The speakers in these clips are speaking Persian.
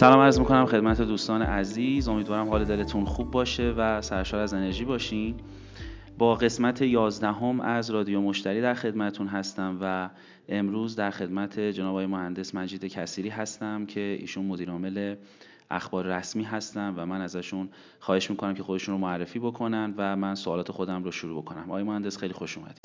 سلام عرض می‌کنم خدمت دوستان عزیز. امیدوارم حال دلتون خوب باشه و سرشار از انرژی باشین. با قسمت 11 هم از رادیو مشتری در خدمتون هستم و امروز در خدمت جناب مهندس مجید کسیری هستم که ایشون مدیر عامل اخبار رسمی هستن و من ازشون خواهش می‌کنم که خودشون رو معرفی بکنن و من سوالات خودم رو شروع بکنم. آقای مهندس خیلی خوش اومدید.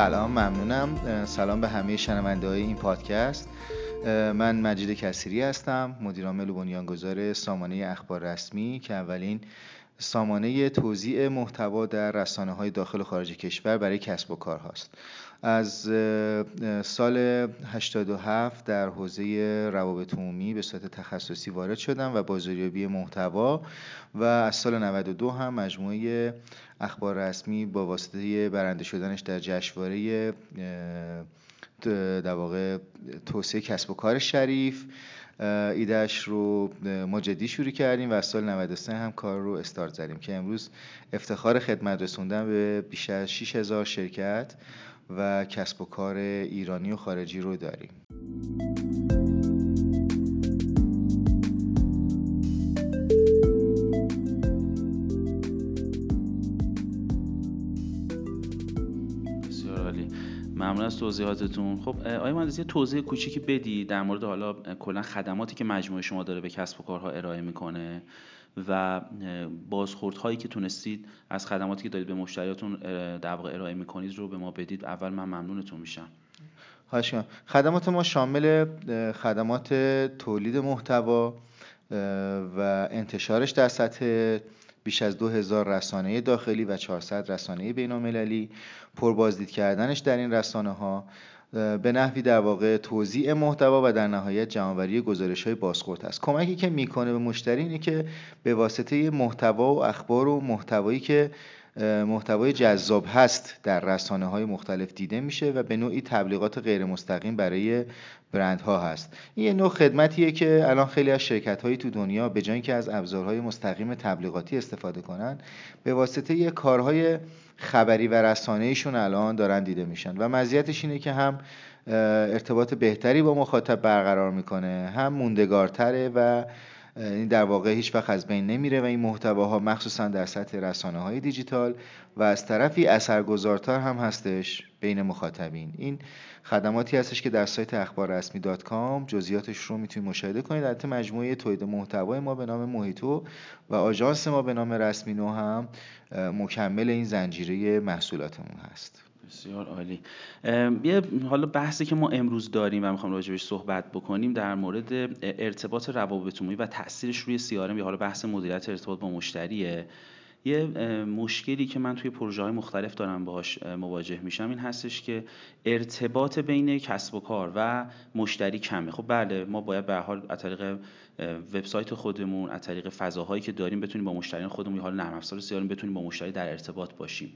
سلام ممنونم. سلام به همه شنونده های این پادکست. من مجید کسیری هستم مدیرعامل و بنیانگذار سامانه اخبار رسمی که اولین سامانه توزیع محتوا در رسانه های داخل و خارج کشور برای کسب و کار هاست. از سال 87 در حوزه روابط عمومی به صورت تخصصی وارد شدم و بازاریابی محتوا و از سال 92 هم مجموعه اخبار رسمی با واسطه برنده شدنش در جشنواره در واقع توسعه کسب و کار شریف ایدهش رو ما جدی شروع کردیم و از سال 93 هم کار رو استارت زدیم که امروز افتخار خدمت رسوندن به بیش از 6000 شرکت و کسب و کار ایرانی و خارجی رو داریم. ممنون از توضیحاتتون. خب آیا مهندس یه توضیح کوچیکی بدی در مورد حالا کلا خدماتی که مجموعه شما داره به کسب و کارها ارائه می‌کنه و بازخوردهایی که تونستید از خدماتی که دارید به مشتریاتون در واقع ارائه می‌کنید رو به ما بدید. اول من ممنونتون میشم. خواهش خدمات ما شامل خدمات تولید محتوا و انتشارش در سطح بیش از 2000 رسانه داخلی و 400 رسانه بین المللی پربازدید کردنش در این رسانه ها به نحوی در واقع توزیع محتوا و در نهایت جمعآوری گزارش های بازخورد است. کمکی که می‌کنه به مشتری اینه که به واسطه محتوا و اخبار و محتوایی که محتوای جذاب هست در رسانه های مختلف دیده میشه و به نوعی تبلیغات غیر مستقیم برای برندها هست. این یه نوع خدمتیه که الان خیلی از شرکت هایی تو دنیا به جای که از ابزارهای مستقیم تبلیغاتی استفاده کنن به واسطه یه کارهای خبری و رسانه‌ایشون الان دارن دیده میشن. و مزیتش اینه که هم ارتباط بهتری با مخاطب برقرار می‌کنه هم موندگارتره و این در واقع هیچ وقت از بین نمیره و این محتواها مخصوصا در سطح رسانه های دیجیتال و از طرفی اثرگذارتر هم هستش بین مخاطبین. این خدماتی هستش که در سایت اخبار رسمی دات کام جزئیاتش رو می‌تونید مشاهده کنید. البته مجموعه تولید محتوای ما به نام موهیتو و آژانس ما به نام رسمی نو هم مکمل این زنجیره محصولاتمون هست. بسیار عالی. یه حالا بحثی که ما امروز داریم و می‌خوام راجبش صحبت بکنیم در مورد ارتباط روابط عمومی و تاثیرش روی سیارم یا حالا بحث مدیریت ارتباط با مشتریه. یه مشکلی که من توی پروژه های مختلف دارم باهاش مواجه میشم این هستش که ارتباط بین کسب و کار و مشتری کمه. خب بله ما باید به حال از طریق وبسایت خودمون از طریق فضاهایی که داریم بتونیم با مشتریان خودمون یا حال نرم افزار سیارم بتونیم با مشتری در ارتباط باشیم.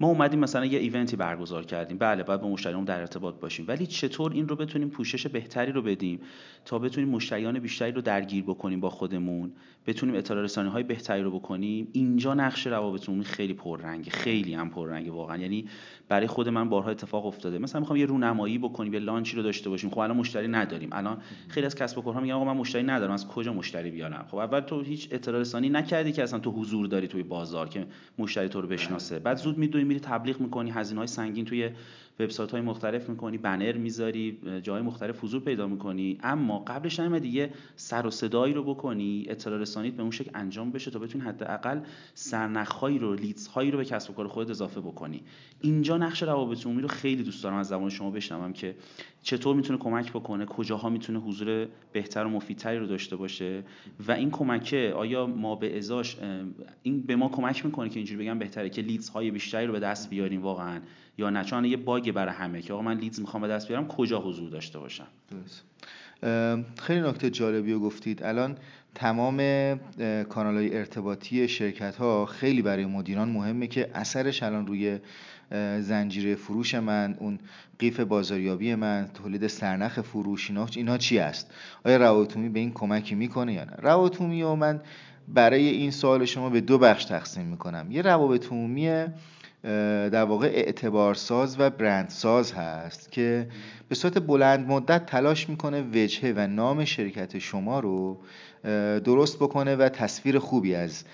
ما اومدیم مثلا یه ایونتی برگزار کردیم. بله باید با مشتریان در ارتباط باشیم. ولی چطور این رو بتونیم پوشش بهتری رو بدیم تا بتونیم مشتریان بیشتری رو درگیر بکنیم با خودمون؟ بتونیم اطلاع رسانی های بهتری رو بکنیم؟ اینجا نقش روابط خیلی پررنگه. خیلی هم پررنگه واقعا. یعنی برای خود من بارها اتفاق افتاده. مثلا می‌خوام یه رونمایی بکنیم یه لانچی رو داشته باشیم. خب الان مشتری نداریم. الان خیلی از کسب و کارها میگن آقا من مشتری ندارم. از کجا مشتری بیارم؟ خب اول تو هیچ اطلاع رسانی نکردی که اصلا تو حضور داری توی بازار که مشتری تو رو بشناسه. بعد زود میدوی میری تبلیغ می‌کنی هزینه های سنگین توی وبسایت های مختلف می‌کنی بنر می‌ذاری جای مختلف حضور پیدا می‌کنی. اما قبلش هم دیگه سر و صدایی رو بکنی اطلاع رسانیت به اون شکل انجام بشه تا بتونی حداقل سرنخهایی رو لیدز هایی رو به کسب و کار خودت اضافه بکنی. اینجا نقش روابط عمومی رو خیلی دوست دارم از زبان شما بشنوم که چطور می‌تونه کمک بکنه؟ کجاها می‌تونه حضور بهتر و مفیدتری رو داشته باشه؟ و این کمکه آیا ما به ازاش این به ما کمک می‌کنه که اینجوری بگم بهتره که لیدز های بیشتری رو به دست بیاریم واقعا؟ یا نه؟ چون یه باگ برای همه که آقا من لیدز می‌خوام به دست بیارم کجا حضور داشته باشم؟ خیلی نکته جالبی رو گفتید. الان تمام کانال های ارتباطی شرکت ها خیلی برای مدیران مهمه که اثرش الان روی زنجیره فروش من اون قیف بازاریابی من تولید سرنخ فروش اینا, اینا چی است؟ آیا روابط به این کمکی می‌کنه یا نه؟ روابط و من برای این سوال شما به دو بخش تقسیم می‌کنم. یه روابط عمومی در واقع اعتبارساز و برندساز هست که به صورت بلند مدت تلاش می‌کنه وجهه و نام شرکت شما رو درست بکنه و تصویر خوبی از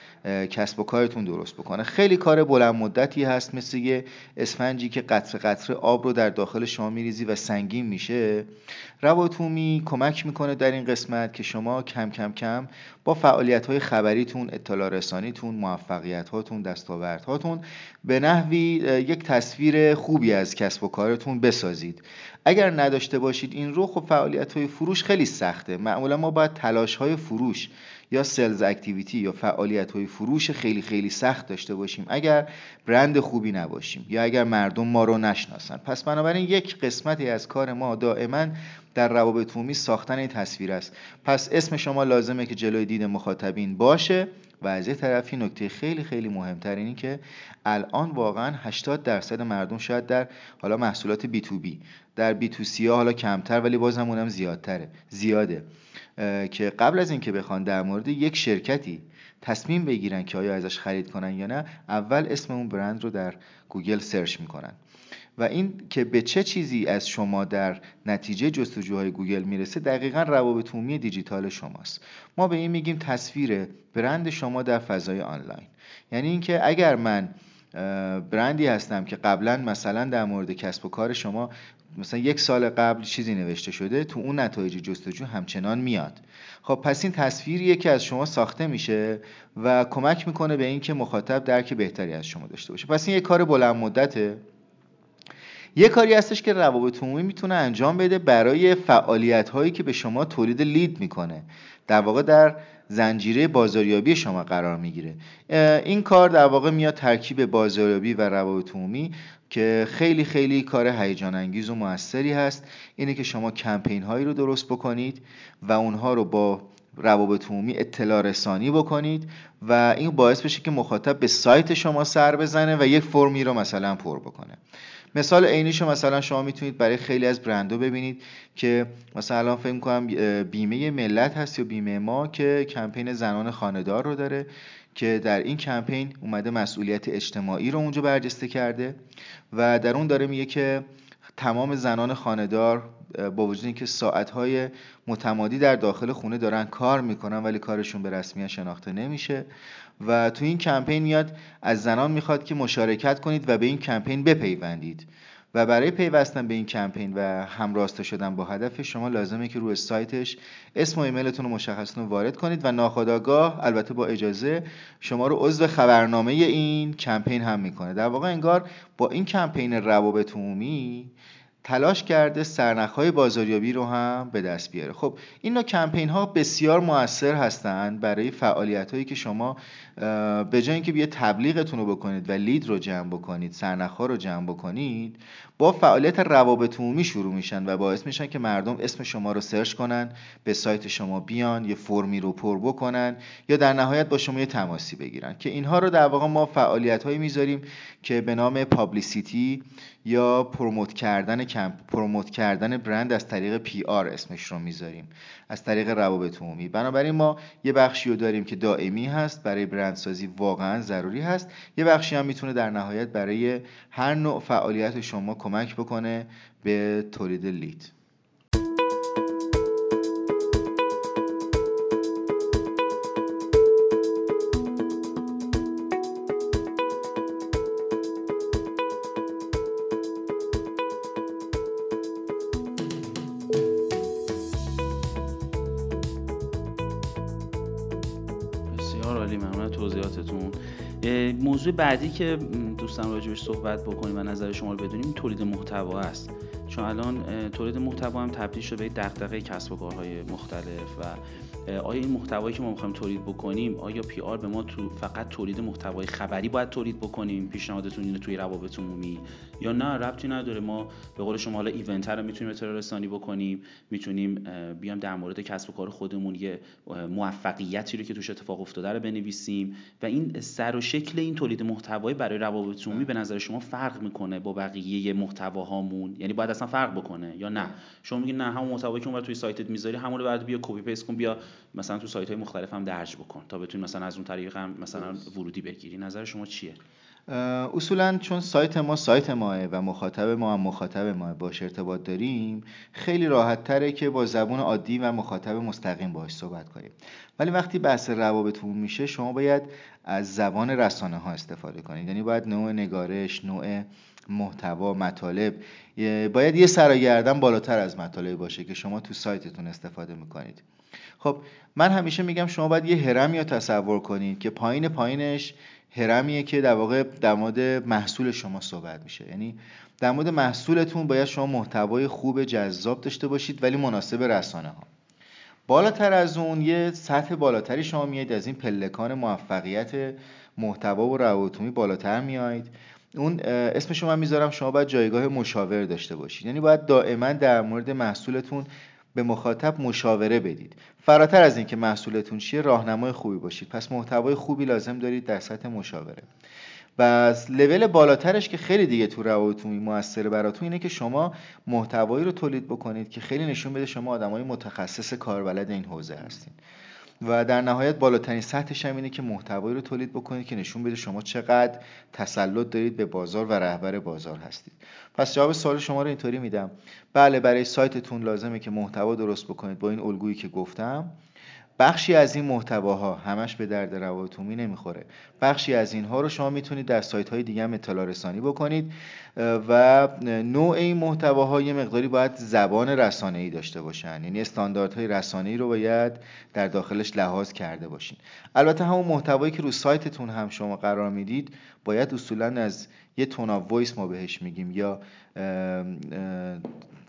کسب و کارتون درست بکنه. خیلی کار بلند مدتی هست مثل یه اسفنجی که قطره قطره آب رو در داخل شما میریزی و سنگین میشه. رواتومی کمک می‌کنه در این قسمت که شما کم کم کم با فعالیت های خبریتون اطلاع رسانیتون موفقیت هاتون دستاورد هاتون به نحوی یک تصویر خوبی از کسب و کارتون بسازید. اگر نداشته باشید این رو خب فعالیت های فروش خیلی سخته. معمولا ما باید تلاش های فروش یا سلز اکتیویتی یا فعالیت های فروش خیلی خیلی سخت داشته باشیم اگر برند خوبی نباشیم یا اگر مردم ما رو نشناسن. پس بنابراین یک قسمتی از کار ما دائما در روابط عمومی ساختن این تصویر است. پس اسم شما لازمه که جلوی دید مخاطبین باشه و از یه طرفی نکته خیلی خیلی مهمتر اینی که الان واقعا 80 درصد مردم شاید در حالا محصولات بی تو بی در بی تو سی حالا کمتر ولی بازم اونم زیادتره زیاده. که قبل از اینکه بخوان در مورد یک شرکتی تصمیم بگیرن که آیا ازش خرید کنن یا نه اول اسم اون برند رو در گوگل سرچ می‌کنن. و این که به چه چیزی از شما در نتیجه جستجوهای گوگل می‌رسه دقیقا روابط عمومی دیجیتال شماست. ما به این میگیم تصویر برند شما در فضای آنلاین. یعنی اینکه اگر من برندی هستم که قبلا مثلا در مورد کسب و کار شما مثلا یک سال قبل چیزی نوشته شده تو اون نتایج جستجو همچنان میاد. خب پس این تصویریه که از شما ساخته میشه و کمک می‌کنه به اینکه مخاطب درک بهتری از شما داشته باشه. پس این یک کار بلند مدته. یه کاری هستش که روابط عمومی می‌تونه انجام بده برای فعالیت هایی که به شما تولید لید می‌کنه. در واقع در زنجیره بازاریابی شما قرار می‌گیره. این کار در واقع میاد ترکیب بازاریابی و روابط عمومی که خیلی خیلی کار هیجان انگیز و موثری هست. اینه که شما کمپین هایی رو درست بکنید و اونها رو با روابط عمومی اطلاع رسانی بکنید و این باعث بشه که مخاطب به سایت شما سر بزنه و یک فرمی رو مثلا پر بکنه. مثال عینیشو مثلا شما می‌تونید برای خیلی از برندو ببینید که مثلا فکر کنم بیمه ملت هست یا بیمه ما که کمپین زنان خاندار رو داره که در این کمپین اومده مسئولیت اجتماعی رو اونجا برجسته کرده و در اون داره میگه که تمام زنان خاندار با وجود اینکه ساعتهای متمادی در داخل خونه دارن کار می‌کنن ولی کارشون به رسمیت شناخته نمیشه. و تو این کمپین میاد از زنان می‌خواد که مشارکت کنید و به این کمپین بپیوندید. و برای پیوستن به این کمپین و همراسته شدن با هدف شما لازمه که روی سایتش اسم و ایمیلتون رو مشخصتون وارد کنید و ناخداگاه البته با اجازه شما رو عضو خبرنامه این کمپین هم می‌کنه. در واقع انگار با این کمپین روابط عمومی تلاش کرده سرنخهای بازاریابی رو هم به دست بیاره. خب این نوع کمپین ها بسیار موثر هستند برای فعالیت هایی که شما به جای اینکه بیا تبلیغتون رو بکنید و لید رو جمع بکنید سرنخ رو جمع بکنید با فعالیت روابط عمومی شروع میشن و باعث میشن که مردم اسم شما رو سرچ کنن به سایت شما بیان یه فرمی رو پر بکنن یا در نهایت با شما یه تماسی بگیرن. که اینها رو در واقع ما فعالیت هایی می‌ذاریم که به نام publicity یا promote کردن کمپ promote کردن برند از طریق PR اسمش رو می‌ذاریم. از طریق روابط عمومی. بنابراین ما یه بخشی رو داریم که دائمی هست برای برندسازی واقعا ضروری هست. یه بخشی هم می‌تونه در نهایت برای هر نوع فعالیت شما کمک بکنه به تولید لید. موضوع بعدی که دوستان راجبش صحبت بکنیم و نظر شما رو بدونیم تولید محتوا است. چون الان تولید محتوا هم تبدیل شده به دغدغه کسب و کارهای مختلف و آیا این محتوایی که ما می‌خوایم تولید بکنیم آیا پی آر به ما تو فقط تولید محتوای خبری باید تولید بکنیم؟ پیشنهادتون اینه توی روابط عمومی یا نه ربطی نداره. ما به قول شما حالا ایونت رو می‌تونیم اطلاع رسانی بکنیم می‌تونیم بیام در مورد کسب و کار خودمون یه موفقیتی رو که توش اتفاق افتاده رو بنویسیم. و این سر و شکل این تولید محتوایی برای روابط عمومی به نظر شما فرق می‌کنه با بقیه محتواهامون؟ یعنی باید اصلا فرق بکنه یا نه؟ شما میگین نه همون محتوایی که اون توی سایتت می‌ذاری همون رو بعد بیا copy paste کن بیا مثلا تو سایت های مختلف هم درج بکن تا بتونی مثلا از اون طریق هم مثلا ورودی بگیری. نظر شما چیه؟ اصولا چون سایت ما سایت ماست و مخاطب ما هم مخاطب ما باش ارتباط داریم خیلی راحت تره که با زبون عادی و مخاطب مستقیم باش صحبت کنیم. ولی وقتی بحث روابطمون میشه شما باید از زبان رسانه ها استفاده کنید. یعنی باید نوع نگارش نوع محتوا مطالب باید یه سرگردن بالاتر از مطالب باشه که شما تو سایتتون استفاده می‌کنید. خب من همیشه میگم شما باید یه هرمی رو تصور کنید که پایین پایینش هرمیه که در واقع در مورد محصول شما صحبت میشه. یعنی در مورد محصولتون باید شما محتوای خوب جذاب داشته باشید ولی مناسب رسانه ها بالاتر از اون یه سطح بالاتری شما میایید از این پلکان موفقیت محتوا و روابطومی بالاتر میایید. اون اسم شما می‌ذارم شما باید جایگاه مشاور داشته باشید. یعنی باید دائما در مورد محصولتون به مخاطب مشاوره بدید. فراتر از اینکه محصولتون چیه راهنمای خوبی باشید. پس محتوای خوبی لازم دارید در سطح مشاوره. و لول بالاترش که خیلی دیگه تو روابطتون موثر براتون اینه که شما محتوایی رو تولید بکنید که خیلی نشون بده شما آدمای متخصص کاربلد این حوزه هستین. و در نهایت بالاترین سطحش هم اینه که محتوایی رو تولید بکنید که نشون بده شما چقدر تسلط دارید به بازار و رهبر بازار هستید. پس جواب سوال شما رو اینطوری میدم. بله برای سایتتون لازمه که محتوا درست بکنید با این الگویی که گفتم. بخشی از این محتواها همش به درد روابط نمی‌خوره. بخشی از اینها رو شما می‌تونید در سایت های دیگه هم اطلاع رسانی بکنید و نوع این محتواها یه مقداری باید زبان رسانه ای داشته باشن. یعنی استانداردهای رسانه ای رو باید در داخلش لحاظ کرده باشین. البته همون محتوایی که رو سایتتون هم شما قرار می‌دید باید اصولا از یه تون وایس ما بهش میگیم یا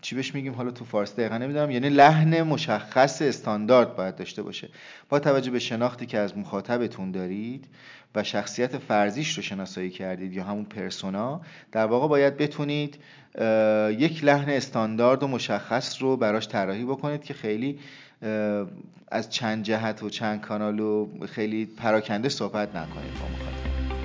چی بهش میگیم؟ حالا تو فارسی دقیقا نمی‌دونم. یعنی لحن مشخص استاندارد باید داشته باشه. با توجه به شناختی که از مخاطبتون دارید و شخصیت فرزیش رو شناسایی کردید یا همون پرسونا در واقع باید بتونید یک لحن استاندارد و مشخص رو براش طراحی بکنید که خیلی از چند جهت و چند کانال و خیلی پراکنده صحبت نکنید با مخاطب.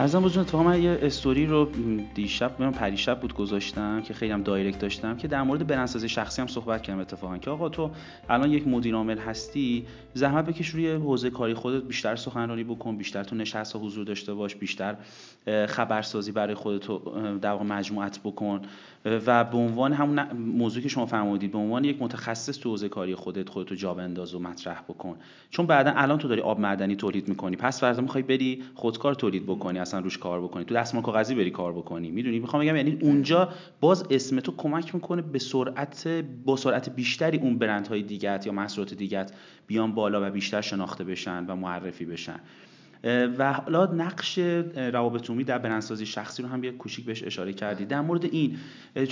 ارزم بزرگ تو من یه استوری رو دیشب من پریشب بود گذاشتم که خیلی هم دایرکت داشتم که در مورد برندسازی شخصی هم صحبت کردم اتفاقا. که آقا تو الان یک مدیر عامل هستی زحمت بکش روی حوزه کاری خودت بیشتر سخنرانی بکن بیشتر تو نشست حضور داشته باش بیشتر خبرسازی برای خودت در واقع مجموعت بکن. و به عنوان همون موضوعی که شما فرمودید به عنوان یک متخصص تو حوزه کاری خودت خودتو جا بنداز و مطرح بکن. چون بعدا الان تو داری آب معدنی تولید می‌کنی. پس فرض می‌خوای بری خودکار تولید بکنی اصلا روش کار بکنی. تو دستمال کاغذی بری کار بکنی. می‌دونی؟ می‌خوام بگم یعنی اونجا باز اسم تو کمک می‌کنه به سرعت با سرعت بیشتری اون برندهای دیگه یا محصولات دیگه بیان بالا و بیشتر شناخته بشن و معرفی بشن. و حالا نقش روابط عمومی در برندسازی شخصی رو هم یه کوچیک بهش اشاره کردی. در مورد این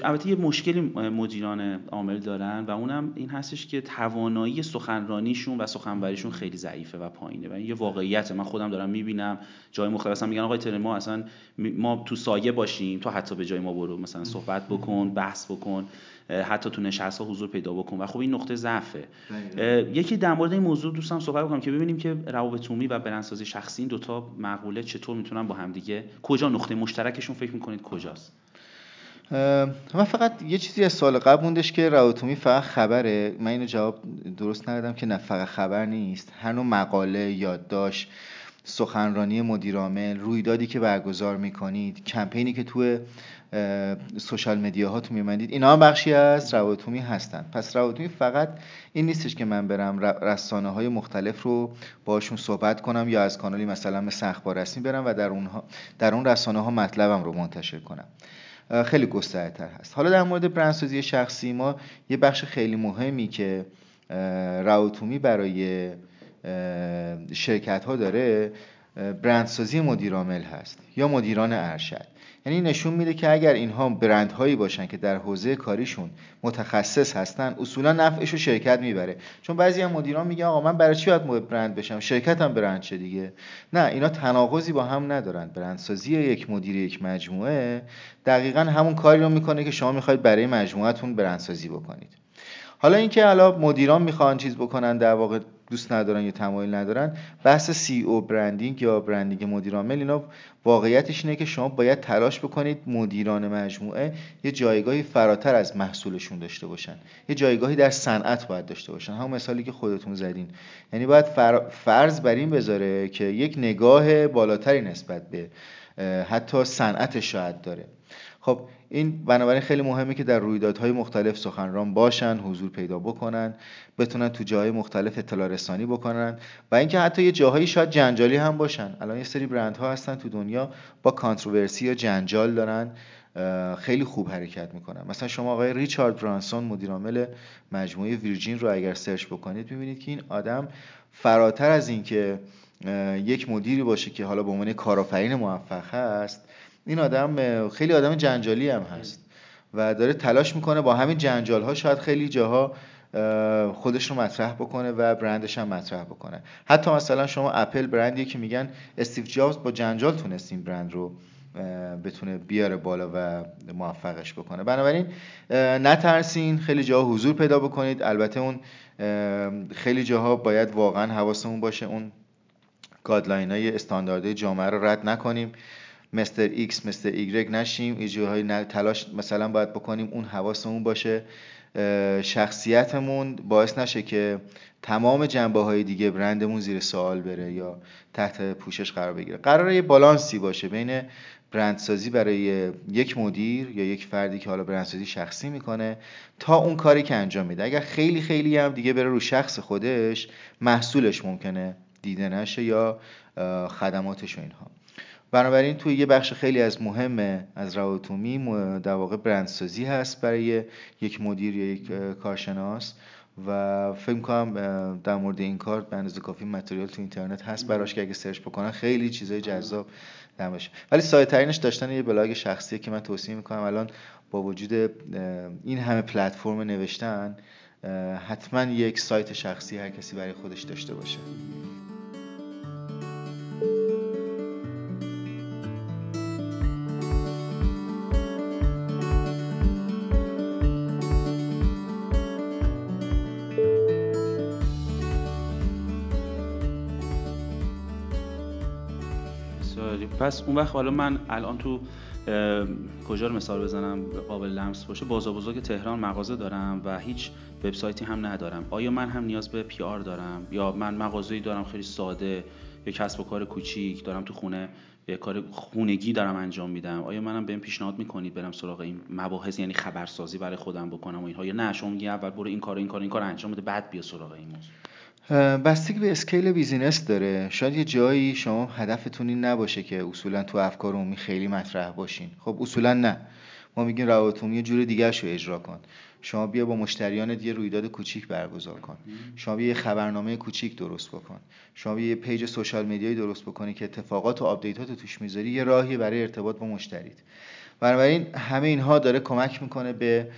البته یه مشکلی مدیران عامل دارن و اونم این هستش که توانایی سخنرانیشون و سخنوریشون خیلی ضعیفه و پایینه و این یه واقعیت من خودم دارم می‌بینم جای مختلف میگن آقای تر ما اصلا ما تو سایه باشیم تو حتی به جای ما برو مثلا صحبت بکن بحث بکن. حتی تو نشست ها حضور پیدا بکن. و خب این نقطه ضعفه. یکی در مورد این موضوع دوستم صحبت بکنم که ببینیم که روابط عمومی و برندسازی شخصی این دوتا مقوله چطور می‌تونن با همدیگه کجا نقطه مشترکشون فکر می‌کنید کجاست؟ من فقط یه چیزی از سال قبل موندش که رواتومی فقط خبره. من اینو جواب درست ندادم که نه فقط خبر نیست. هر نوع مقاله یادداشت سخنرانی مدیرعامل رویدادی که برگزار می‌کنید کمپینی که توی سوشال مدیا هاتون میمندید اینا هم بخشی از رواتومی هستن. پس رواتومی فقط این نیستش که من برم رسانه های مختلف رو باشون صحبت کنم یا از کانالی مثلا مثل اخبار رسمی برم و در, اونها در اون رسانه ها مطلبم رو منتشر کنم. خیلی گسترده هست. حالا در مورد برندسازی شخصی ما یه بخش خیلی مهمی که رواتومی برای شرکت ها داره برندسازی مدیرعامل هست یا مدیران ارشد. یعنی نشون میده که اگر اینها برندهایی باشن که در حوزه کاریشون متخصص هستن اصولا نفعش رو شرکت می‌بره. چون بعضی هم مدیران میگن آقا من برای چی باید برند بشم؟ شرکت هم برند شه دیگه. نه اینا تناقضی با هم ندارن. برندسازی یک مدیر یک مجموعه دقیقا همون کاری رو می‌کنه که شما می‌خواید برای مجموعتون برندسازی بکنید. حالا اینکه حالا مدیران می‌خوان چیز بکنن در واقع دوست ندارن یا تمایل ندارن. بحث سی او برندینگ یا برندینگ مدیر عامل اینا واقعیتش اینه که شما باید تلاش بکنید مدیران مجموعه یه جایگاهی فراتر از محصولشون داشته باشن. یه جایگاهی در صنعت باید داشته باشن. همون مثالی که خودتون زدین. یعنی باید فرض بر این بذاره که یک نگاه بالاتری نسبت به حتی صنعت شاید داره. خب این بنابراین خیلی مهمه که در رویدادهای مختلف سخنران باشن حضور پیدا بکنن بتونن تو جاهای مختلف اطلاع رسانی بکنن و اینکه حتی یه جاهایی شاید جنجالی هم باشن. الان یه سری برندها هستن تو دنیا با کانتروورسی یا جنجال دارن خیلی خوب حرکت می‌کنن. مثلا شما آقای ریچارد برانسون مدیرعامل مجموعه ویرجین رو اگر سرچ بکنید می‌بینید که این آدم فراتر از اینکه یک مدیری باشه که حالا به عنوان کارآفرین موفق هست این آدم خیلی آدم جنجالی هم هست و داره تلاش می‌کنه با همین جنجال ها شاید خیلی جاها خودش رو مطرح بکنه و برندش هم مطرح بکنه. حتی مثلا شما اپل برندیه که میگن استیو جابز با جنجال تونست این برند رو بتونه بیاره بالا و موفقش بکنه. بنابراین نترسین خیلی جاها حضور پیدا بکنید. البته اون خیلی جاها باید واقعا حواسمون باشه. اون guideline های استانداردهای جامعه رو رد نکنیم. mister ایکس mister ایگرگ نشیم. ایجوهای تلاش مثلا باید بکنیم اون حواسمون باشه. شخصیتمون باعث نشه که تمام جنبه های دیگه برندمون زیر سوال بره یا تحت پوشش قرار بگیره. قراره یه بالانسی باشه بین برندسازی برای یک مدیر یا یک فردی که حالا برندسازی شخصی می‌کنه تا اون کاری که انجام میده. اگر خیلی خیلی هم دیگه بره رو شخص خودش محصولش ممکنه دیده نشه یا خدماتش و اینها. بنابراین توی یه بخش خیلی از مهم از روابط عمومی در واقع برندسازی هست برای یک مدیر یا یک کارشناس و فکر کنم در مورد این کار به اندازه کافی material تو اینترنت هست براش که اگه سرچ بکنن خیلی چیزای جذاب نمیشه ولی ساده ترینش داشتن یه بلاگ شخصی که من توصیه می‌کنم الان با وجود این همه پلتفرم نوشتن حتما یک سایت شخصی هر کسی برای خودش داشته باشه. پس اون وقت حالا من الان تو کجا رو مثال بزنم قابل لمس باشه بازار بزرگ تهران مغازه دارم و هیچ وبسایتی هم ندارم. آیا من هم نیاز به PR دارم؟ یا من مغازه‌ای دارم خیلی ساده یا کسب و کار کوچیک دارم تو خونه یه کار خونگی دارم انجام میدم. آیا منم بهم پیشنهاد می‌کنید برم سراغ این مباحث یعنی خبرسازی برای خودم بکنم و اینها؟ یا نه شما میگی اول برو این کار این کار این کار انجام بده بعد بیا سراغ این موضوع. بستگی به scale business داره. شاید یه جایی شما هدفتون این نباشه که اصولا تو افکار عمومی خیلی مطرح باشین. خب اصولا نه. ما میگیم روابط یه جور دیگه رو اجرا کن. شما بیا با مشتریانت یه رویداد کوچیک برگزار کن. شما بیا یه خبرنامه کوچیک درست بکن. شما بیا یه page social media یی درست بکنی که اتفاقات و update ات توش می‌ذاری. یه راهی برای ارتباط با مشتریت. بنابراین همه اینها داره کمک می‌کنه به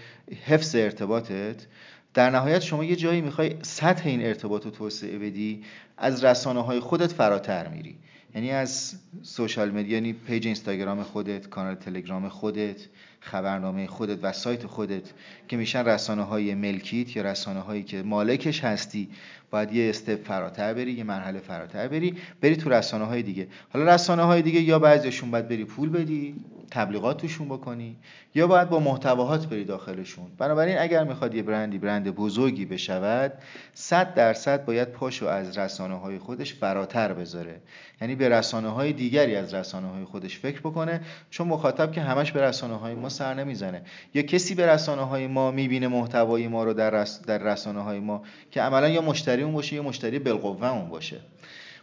حفظ ارتباطت. در نهایت شما یه جایی می‌خوای سطح این ارتباط رو توسعه بدی از رسانه های خودت فراتر میری. یعنی از social media یعنی page اینستاگرام خودت کانال تلگرام خودت خبرنامه خودت و سایت خودت که میشن رسانه های ملکیت یا رسانه هایی که مالکش هستی باید یه step فراتر بری یه مرحله فراتر بری بری تو رسانه های دیگه. حالا رسانه های دیگه یا بعضیشون باید بری پول بدی تبلیغات توشون بکنی یا باید با محتواهات بری داخلشون. بنابراین اگر می‌خواد یه برندی برند بزرگی بشود صد درصد باید پاشو از رسانه های خودش فراتر بذاره. یعنی به رسانه های دیگری از رسانه های خودش فکر بکنه چون مخاطب که همش به رسانه های ما سر نمی‌زنه. یا کسی به رسانه های ما می‌بینه محتوای ما رو در, رس... در رسانه های ما که عملا یا مشتری اون باشه یا مشتری بالقوه اون باشه.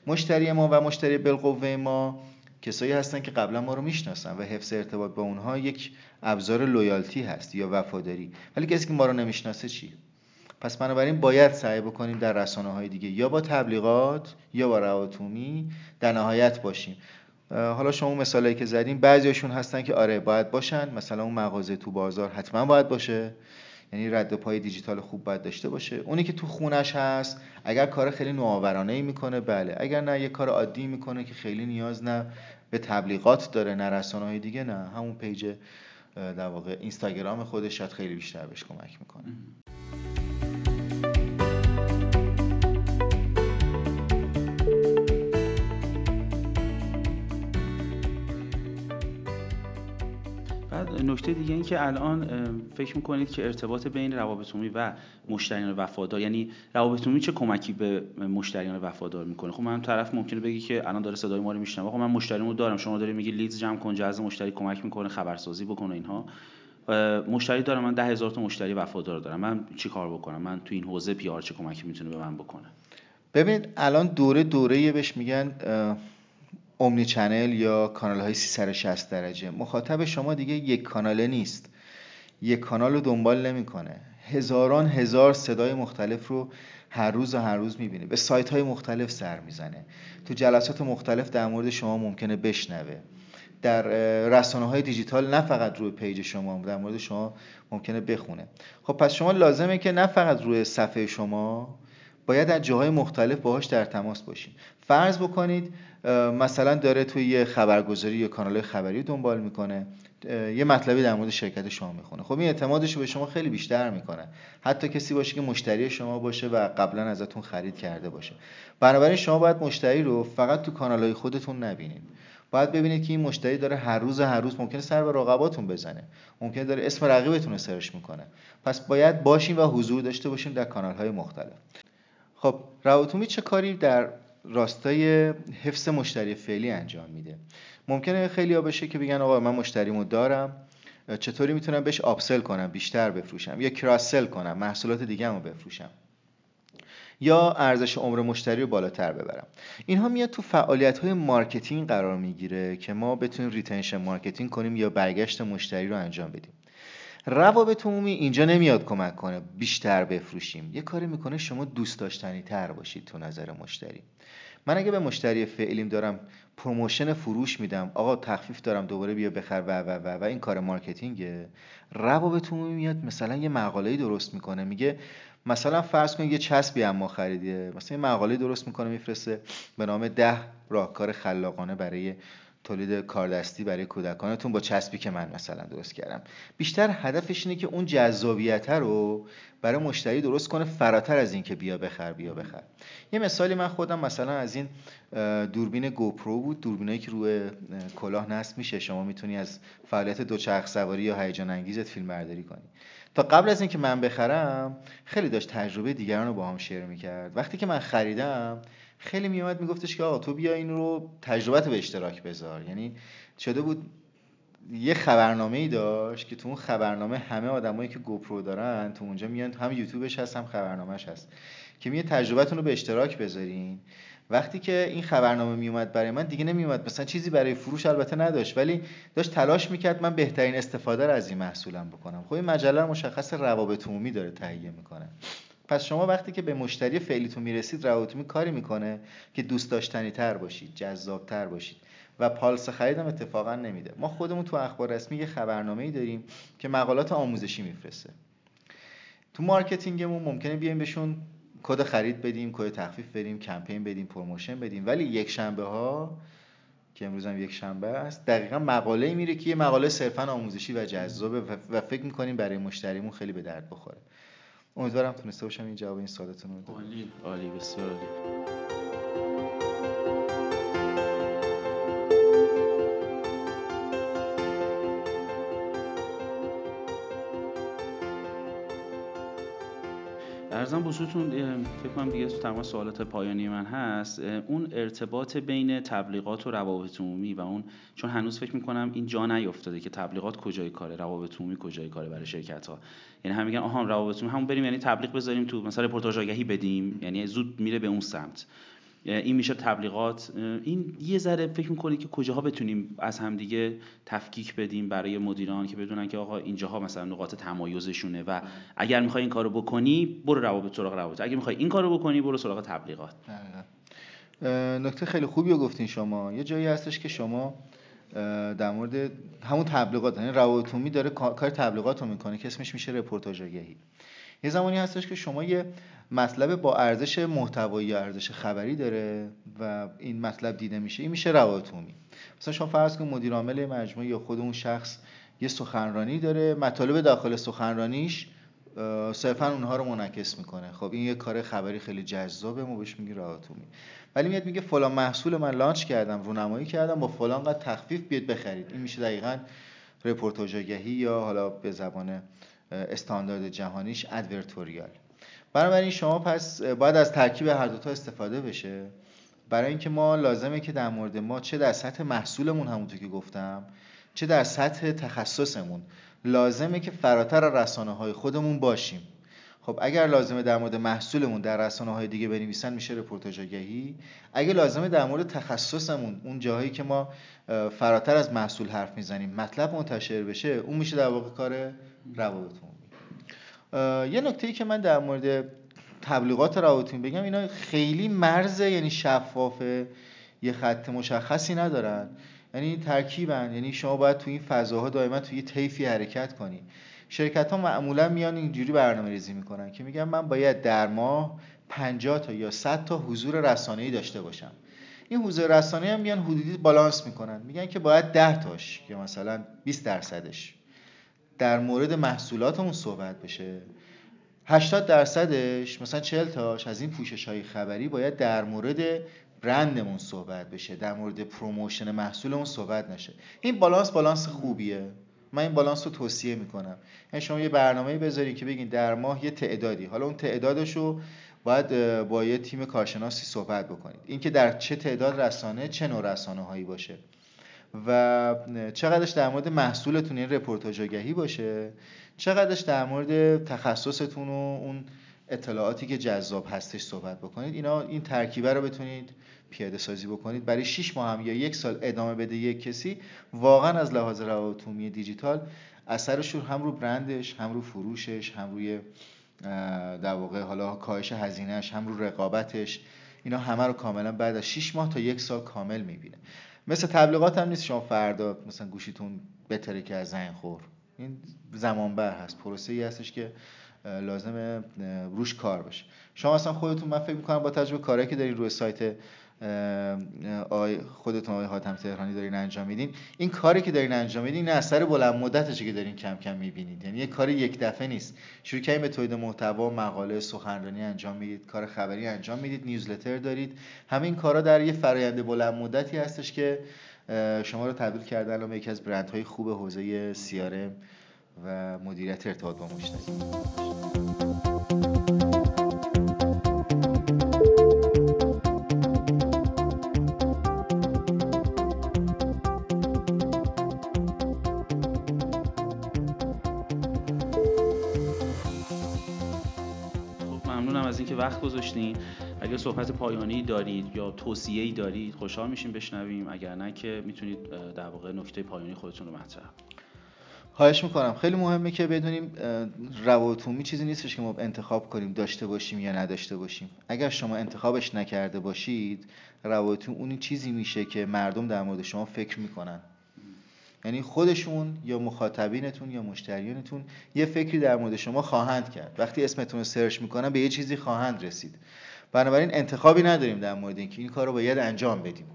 مشتری ما و مشتری بالقوه ما کسایی هستن که قبلا ما رو می‌شناسن و حفظ ارتباط با اونها یک ابزار لویالتی هست یا وفاداری. ولی کسی که ما رو نمی‌شناسه چی پس بنابراین باید سعی بکنیم در رسانه های دیگه یا با تبلیغات یا با رواتومی در نهایت باشیم. حالا شما مثالایی که زدیم بعضیشون هستن که آره باید باشن. مثلا اون مغازه تو بازار حتما باید باشه. یعنی رد پای دیجیتال خوب باید داشته باشه. اونی که تو خونش هست اگر کار خیلی نوآورانه ای می‌کنه بله. اگر نه یه کار عادی می‌کنه که خیلی نیاز نه به تبلیغات داره نه رسانه های دیگه نه. همون پیج در واقع اینستاگرام خودش شاید خیلی بیشتر بهش کمک می‌کنه. نکته دیگه این که الان فکر می‌کنید که ارتباط بین روابط عمومی و مشتریان وفادار یعنی روابط عمومی چه کمکی به مشتریان وفادار می‌کنه؟ خب من طرف ممکنه بگی که الان داره صدای ما رو میشنوه. خب من مشتریمو دارم. شما داری میگی لیدز جمع کن جذب مشتری کمک می‌کنه خبرسازی بکنه اینها. مشتری دارم من ده هزار تا مشتری وفادار دارم. من چی کار بکنم؟ من تو این حوزه پی چه کمکی می‌تونه به من بکنه؟ ببینید الان دوره دوره بهش میگن omni channel یا کانال های 360 درجه. مخاطب شما دیگه یک کاناله نیست. یک کانال رو دنبال نمی‌کنه. هزاران هزار صدای مختلف رو هر روز و هر روز می‌بینه. به سایت های مختلف سر می‌زنه. تو جلسات مختلف در مورد شما ممکنه بشنوه. در رسانه های دیجیتال نه فقط روی page شما در مورد شما ممکنه بخونه. خب پس شما لازمه که نه فقط روی صفحه شما باید از جاهای مختلف باهاش در تماس باشین. فرض بکنید مثلا داره توی یه خبرگزاری یا کانال خبری دنبال می‌کنه یه مطلبی در مورد شرکت شما می‌خونه. خب این اعتمادش رو به شما خیلی بیشتر می‌کنه. حتی کسی باشه که مشتری شما باشه و قبلا ازتون خرید کرده باشه. بنابراین شما باید مشتری رو فقط تو کانال های خودتون نبینید. باید ببینید که این مشتری داره هر روز هر روز ممکنه سر به رقباتون بزنه. ممکنه داره اسم رقیبتون رو سرچ می‌کنه. پس باید باشیم و حضور داشته باشیم در کانال های مختلف. خب روابط عمومی چه کاری در راستای حفظ مشتری فعلی انجام میده. ممکنه خیلی ها بشه که بگن آقا من مشتریمو دارم چطوری می‌تونم بهش upsell کنم بیشتر بفروشم یا cross-sell کنم محصولات دیگه رو بفروشم یا ارزش عمر مشتری رو بالاتر ببرم. اینها میاد تو فعالیت های marketing قرار می‌گیره که ما بتونیم retention marketing کنیم یا برگشت مشتری رو انجام بدیم. روابط عمومی اینجا نمیاد کمک کنه بیشتر بفروشیم. یه کاری می‌کنه شما دوست داشتنی تر باشید تو نظر مشتری. من اگه به مشتری فعلیم دارم promotion فروش میدم آقا تخفیف دارم دوباره بیا بخر و و و و این کار marketing ه. روابط عمومی میاد مثلا یه مقاله درست می‌کنه میگه مثلا فرض کنید یه چسبی اما خریدیه مثلا یه مقاله درست می‌کنه میفرسته به نام ده راهکار خلاقانه برای تولید کاردستی برای کودکانتون با چسبی که من مثلا درست کردم. بیشتر هدفش اینه که اون جذابیت رو برای مشتری درست کنه فراتر از این که بیا بخر بیا بخر. یه مثالی من خودم مثلا از این دوربین گوپرو بود. دوربینایی که روی کلاه نصب میشه. شما می‌تونی از فعالیت دوچرخ سواری یا هیجان انگیزت فیلم برداری کنی. تا قبل از اینکه من بخرم خیلی داشت تجربه دیگران رو با هم شیر می‌کرد. وقتی که من خریدم خیلی میومد میگفتش که آقا تو بیا این رو تجربت به اشتراک بذار. یعنی شده بود یه خبرنامه ای داشت که تو اون خبرنامه همه آدمایی که گوپرو دارن تو اونجا میان هم یوتیوبش هست هم خبرنامهش هست که میگه تجربتون رو به اشتراک بذارین. وقتی که این خبرنامه میومد برای من دیگه نمیومد مثلا چیزی برای فروش البته نداشت ولی داشت تلاش می‌کرد من بهترین استفاده رو از این محصولم بکنم. خب این مجله مشخص روابط عمومی داره تهیه می‌کنه. پس شما وقتی که به مشتری فعلیتون می‌رسید روابط کاری می‌کنه که دوست داشتنی تر باشید جذاب تر باشید و پالس خریدم اتفاقا نمیده. ما خودمون تو اخبار رسمی یه خبرنامه ای داریم که مقالات آموزشی میفرسته. تو marketing مون ممکنه بیایم بهشون کد خرید بدیم کد تخفیف بدیم کمپین بدیم promotion بدیم. ولی یک شنبه ها که امروز هم یک شنبه است دقیقا مقاله میره که یه مقاله صرفا آموزشی و جذابه و فکر می‌کنیم برای مشتریمون خیلی به درد بخوره. امیدوارم تونسته باشم این جواب این سوالتون رو عالی عالی بسیار عالی. بزرگتون فکر کنم دیگه تمام سوالات پایانی من هست اون ارتباط بین تبلیغات و روابط عمومی و اون چون هنوز فکر می‌کنم این جا نیافتاده که تبلیغات کجای کاره روابط عمومی کجای کاره برای شرکت ها یعنی هم میگن آها روابط عمومی همون بریم یعنی تبلیغ بذاریم تو مثلا رپورتاج آگهی بدیم یعنی زود میره به اون سمت. این میشه تبلیغات. این یه ذره فکر می‌کنید که کجاها بتونیم از همدیگه تفکیک بدیم برای مدیران که بدونن که آقا اینجاها مثلا نقاط تمایزشونه و اگر می‌خوای این کارو بکنی برو روابط سراغ روابط. اگه می‌خوای این کارو بکنی برو سراغ تبلیغات. نکته خیلی خوبی رو گفتین شما. یه جایی هستش که شما در مورد همون تبلیغات یعنی روابط داره کار تبلیغات رو می‌کنه که اسمش میشه رپورتاج آگهی یه زمانی هستش که شما یه مطلب با ارزش محتوایی یا ارزش خبری داره و این مطلب دیده میشه این میشه روابط مثلا شما فرض کن مدیر عامل مجموعه یا خود اون شخص یه سخنرانی داره مطالب داخل سخنرانیش صرفا اونها رو منعکس می‌کنه. خب این یه کار خبری خیلی جذابه ما بهش میگی رواتومی. ولی میاد میگه فلان محصول من launch کردم رونمایی کردم با فلان قدر تخفیف بیاد بخرید. این میشه دقیقا رپورتاژ یا حالا به زبان استاندارد جهانیش advertorial. بنابراین شما پس باید از ترکیب هر دوتا استفاده بشه. برای اینکه ما لازمه که در مورد ما چه در سطح محصولمون همونطور که گفتم چه در سطح تخصصمون لازمه که فراتر رسانه های خودمون باشیم. خب اگر لازمه در مورد محصولمون در رسانه های دیگه بنویسن میشه رپورتاج آگهی اگه لازمه در مورد تخصصمون اون جاهایی که ما فراتر از محصول حرف می‌زنیم مطلب منتشر بشه اون میشه در واقع کار روابط یه نکته ای که من در مورد تبلیغات روابط بگم اینا خیلی مرز یعنی شفافه. یه خط مشخصی ندارن. یعنی ترکیبن. یعنی شما باید تو این فضاها دائما توی طیفی حرکت کنی. شرکت ها معمولا میان اینجوری برنامه ریزی می‌کنن که میگن من باید در ماه 50 تا یا 100 تا حضور ای داشته باشم. این حضور رسانه‌ای هم میان حدودی بالانس می‌کنن. میگن که باید 10 تاش یا مثلا 20 درصدش. در مورد محصولاتمون صحبت بشه. 80 درصدش مثلا 40 تاش از این پوشش های خبری باید در مورد برندمون صحبت بشه. در مورد promotion محصولمون صحبت نشه. این بالانس بالانس خوبیه. من این بالانس رو توصیه می‌کنم. یعنی شما یه برنامه بذارید که بگین در ماه یه تعدادی. حالا اون تعدادش رو باید با یه تیم کارشناسی صحبت بکنید. اینکه در چه تعداد رسانه چه نوع رسانه هایی باشه. و چقدرش در مورد محصولتون این رپورتاج آگهی باشه؟ چقدرش در مورد تخصصتون و اون اطلاعاتی که جذاب هستش صحبت بکنید؟ اینا این ترکیبه رو بتونید پیاده سازی بکنید. برای 6 ماه هم یا یک سال ادامه بده یک کسی واقعا از لحاظ روابط دیجیتال اثرش هم رو برندش هم رو فروشش هم روی در واقع حالا کاهش هزینهش هم رو رقابتش. اینا همه رو کاملا بعد از 6 ماه تا یک سال کامل می‌بینه. مثل تبلیغات هم نیست شما فردا مثلا گوشیتون بتره که از زنگ خور. این زمان بر هست. پروسه ای هستش که لازم روش کار بشه شما اصلا خودتون من فکر می‌کنم با تجربه کاری که دارین روی سایت آقای خودتون آقای حاتم تهرانی دارین انجام میدین. این کاری که دارین انجام میدین این اثر بلند مدتشه که دارین کم کم می‌بینید. یعنی یه کار یک دفعه نیست. شروع کردین به تولید محتوا مقاله سخنرانی انجام می‌دید کار خبری انجام می‌دید نیوزلتر دارید. همه این کارا در یه فرآیند بلند مدتی هستش که شما رو تبدیل کرده الان یکی از برندهای خوب حوزه سیارم و مدیریت ارتباط با مشتری. وقت گذاشتین اگر صحبت پایانی دارید یا توصیه ای دارید خوشحال میشیم بشنویم. اگر نه که می‌تونید در واقع نکته پایانی خودتون رو مطرح خواهش می‌کنم. خیلی مهمه که بدونیم روابط چیزی نیستش که ما انتخاب کنیم داشته باشیم یا نداشته باشیم. اگر شما انتخابش نکرده باشید روابط اون چیزی میشه که مردم در مورد شما فکر می‌کنن. یعنی خودشون یا مخاطبینتون یا مشتریانتون یه فکری در مورد شما خواهند کرد. وقتی اسمتون رو سرچ می‌کنن به یه چیزی خواهند رسید. بنابراین انتخابی نداریم در مورد اینکه این کار رو باید انجام بدیم.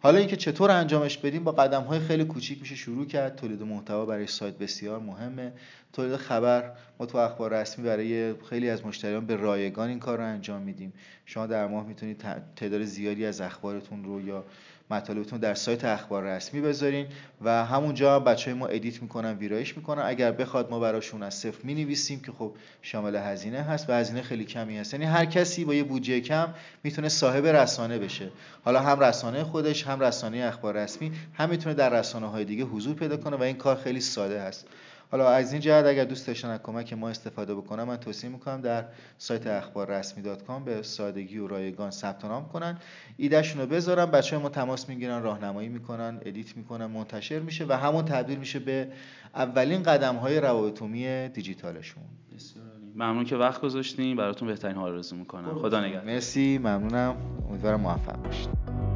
حالا اینکه چطور انجامش بدیم با قدم های خیلی کوچیک میشه شروع کرد. تولید محتوا برای سایت بسیار مهمه. تولید خبر ما تو اخبار رسمی برای خیلی از مشتریان به رایگان این کار رو انجام میدیم. شما در ماه می‌تونید تعداد زیادی از اخبارتون رو یا مطالبتون در سایت اخبار رسمی بذارین و همونجا بچه های ما ادیت می‌کنن ویرایش می‌کنن. اگر بخواد ما براشون از صفر می نویسیم که خب شامل هزینه هست و هزینه خیلی کمی هست. یعنی هر کسی با یه بودجه کم می‌تونه صاحب رسانه بشه. حالا هم رسانه خودش هم رسانه اخبار رسمی هم می‌تونه در رسانه های دیگه حضور پیدا کنه و این کار خیلی ساده هست. حالا از این جهت اگر دوست داشتن از کمک ما استفاده بکنم من توصیه می‌کنم در سایت اخبار رسمی dot com به سادگی و رایگان ثبت نام کنن. ایدهشون رو بذارن بچه ما تماس می‌گیرن راهنمایی می‌کنن edit می‌کنن منتشر میشه و همون تبدیل میشه به اولین قدم های روابط عمومی دیجیتالشون. ممنون که وقت گذاشتین. براتون بهترین ها آرزو می‌کنم. خدا نگهدار. مرسی. ممنونم. امیدوارم موفق باشید